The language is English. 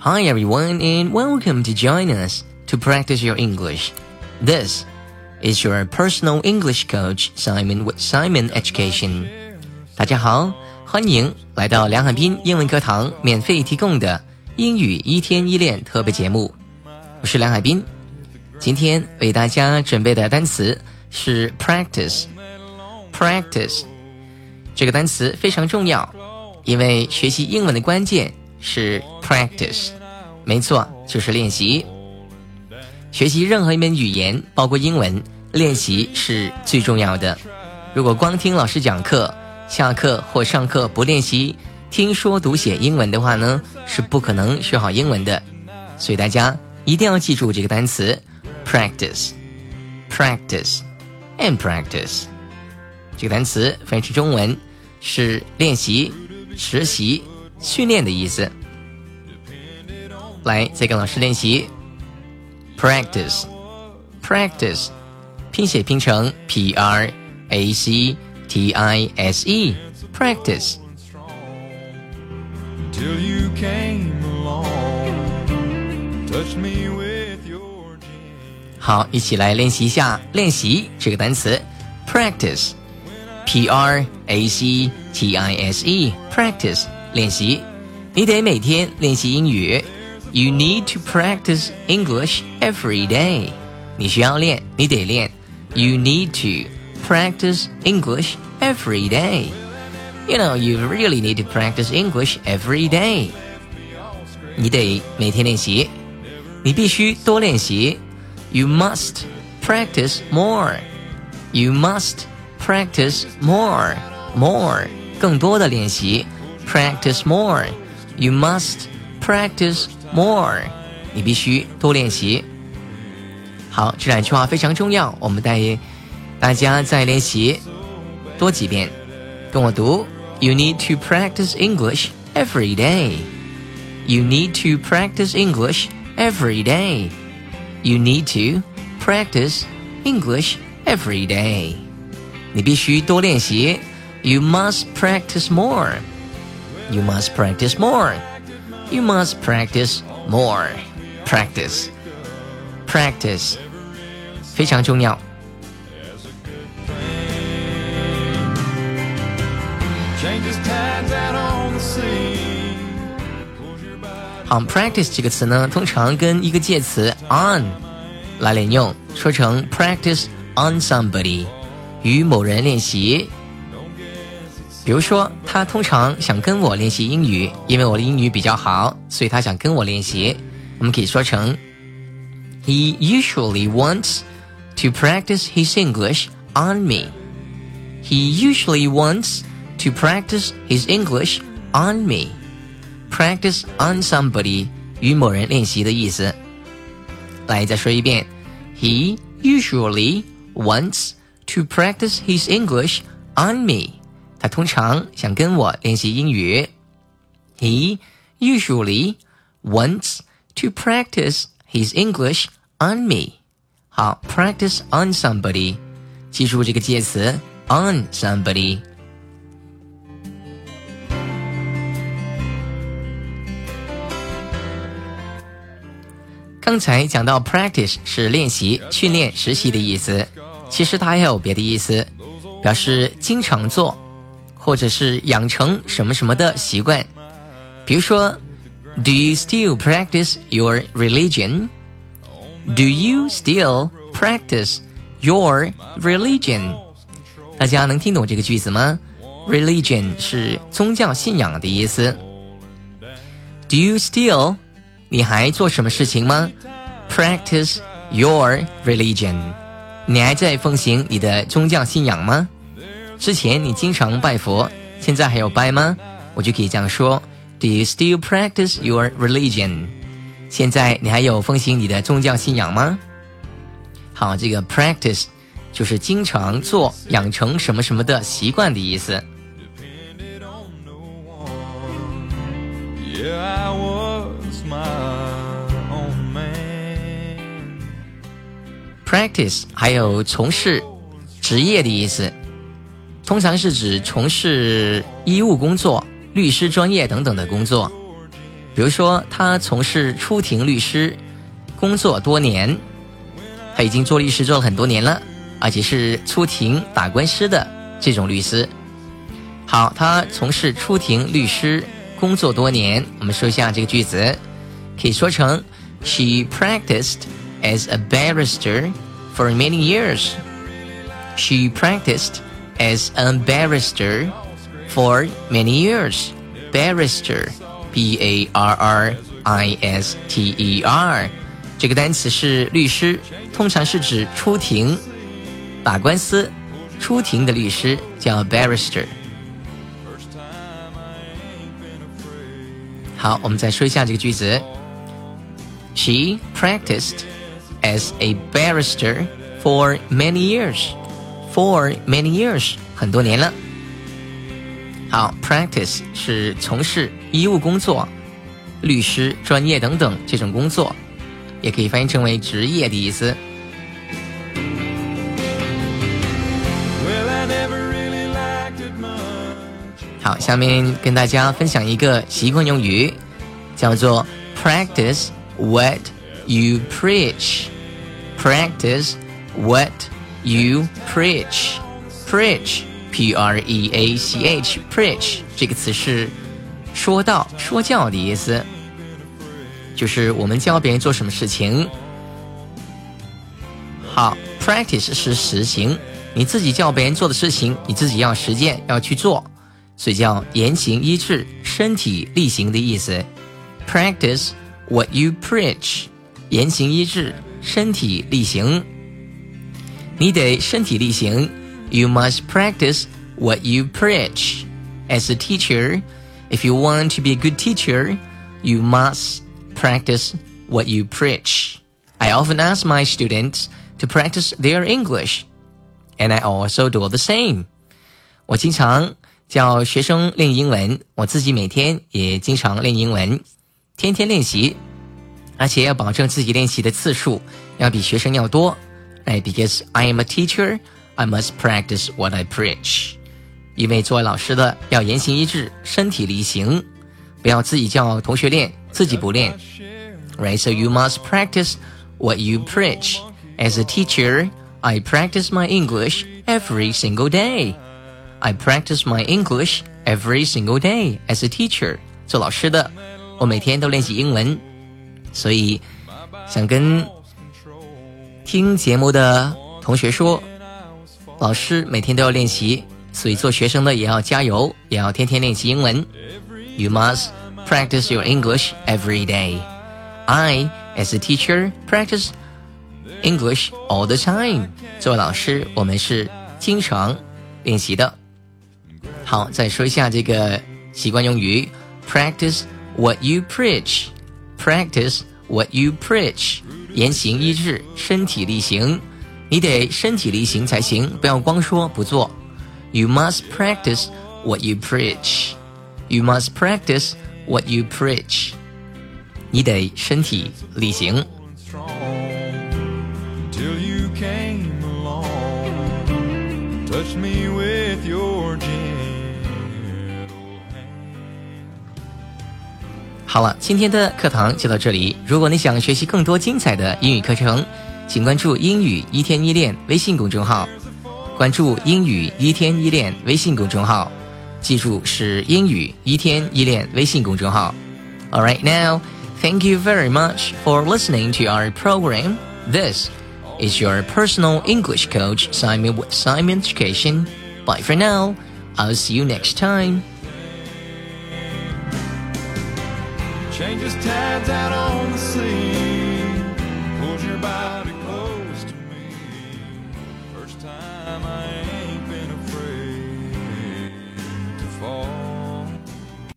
Hi everyone and welcome to join us to practice your English. This is your personal English coach Simon with Simon Education. 大家好，欢迎来到梁海滨英文课堂免费提供的英语一天一练特别节目。我是梁海滨，今天为大家准备的单词是 practice。practice 这个单词非常重要，因为学习英文的关键。是 practice。没错，就是练习。学习任何一门语言，包括英文，练习是最重要的。如果光听老师讲课，下课或上课不练习听说读写英文的话呢，是不可能学好英文的。所以大家一定要记住这个单词：practice，practice，and practice。这个单词翻译成中文是练习、实习、训练的意思。来，再跟老师练习，practice，practice，拼写拼成 p r a c t i s e，practice。好，一起来练习一下练习这个单词，practice，p r a c t i s e，practice，练习。你得每天练习英语。You need to practice English every day. 你需要练，你得练。You need to practice English every day. You know, you really need to practice English every day. 你得每天练习，你必须多练习。You must practice more. You must practice more, more 更多的练习。 Practice more. You must practice more，你必须多练习。好，这两句话非常重要，我们带大家再练习多几遍，跟我读。You need to practice English every day. You need to practice English every day. You need to practice English every day. 你必须多练习。You must practice more. You must practice more. You must practice more. Practice. Practice. 非常重要。好，practice 这个词呢，通常跟一个介词 on 来连用，说成 practice on somebody，与某人练习。比如说，他通常想跟我练习英语，因为我的英语比较好，所以他想跟我练习。我们可以说成：He usually wants to practice his English on me. He usually wants to practice his English on me. Practice on somebody 与某人练习的意思。来，再说一遍：He usually wants to practice his English on me. 他通常想跟我练习英语。He usually wants to practice his English on me。好，practice on somebody，记住这个介词 on somebody。刚才讲到 practice 是练习、训练、实习的意思，其实它还有别的意思，表示经常做。或者是养成什么什么的习惯，比如说，Do you still practice your religion? Do you still practice your religion? 大家能听懂这个句子吗？Religion 是宗教信仰的意思。Do you still？你还做什么事情吗？Practice your religion？你还在奉行你的宗教信仰吗？ 之前你经常拜佛，现在还有拜吗？我就可以这样说：Do you still practice your religion？现在你还有奉行你的宗教信仰吗？好，这个 practice 就是经常做、养成什么什么的习惯的意思。Practice 还有从事职业的意思。通常是指从事医务工作、律师专业等等的工作。比如说，他从事出庭律师工作多年，他已经做律师做了很多年了，而且是出庭打官司的这种律师。好，他从事出庭律师工作多年，我们说一下这个句子，可以说成 She practiced as a barrister for many years. She practiced as a barrister for many years. Barrister. B A R R I S T E R，这个单词是律师，通常是指出庭打官司、出庭的律师叫 barrister。好，我们再说一下这个句子。She practiced as a barrister for many years. For many years，很多年了。好，practice 是从事医务工作、律师、专业等等这种工作，也可以翻译成为职业的意思。好，下面跟大家分享一个习惯用语，叫做 practice what you preach。practice what you preach。preach P R E A C H preach 这个词是说道、说教的意思，就是我们教别人做什么事情。好，practice 是实行，你自己教别人做的事情，你自己要实践，要去做，所以叫言行一致、身体力行的意思。Practice what you preach，言行一致，身体力行，你得身体力行。You must practice what you preach. As a teacher, if you want to be a good teacher, you must practice what you preach. I often ask my students to practice their English, and I also do the same. 我经常教学生练英文，我自己每天也经常练英文，天天练习，而且要保证自己练习的次数要比学生要多。 哎，because I am a teacher. I must practice what I preach，因为作为老师的要言行一致，身体力行，不要自己叫同学练，自己不练。Right, so you must practice what you preach. As a teacher, I practice my English every single day. I practice my English every single day. As a teacher，做老师的，我每天都练习英文，所以想跟 听节目的同学说。老师每天都要练习，所以做学生的也要加油，也要天天练习英文。You must practice your English every day. I, as a teacher, practice English all the time. 作为老师，我们是经常练习的。好，再说一下这个习惯用语：practice what you preach. Practice what you preach. 言行一致，身体力行。你得身体力行才行，不要光说不做。You must practice what you preach. You must practice what you preach. 你得身体力行。 好了，今天的课堂就到这里。如果你想学习更多精彩的英语课程，请关注“英语一天一练”微信公众号，关注“英语一天一练”微信公众号，记住是“英语一天一练”微信公众号。All right, now, thank you very much for listening to our program. This is your personal English coach, Simon with Simon Education. Bye for now. I'll see you next time. Changes tides out on the sea, pulls your body.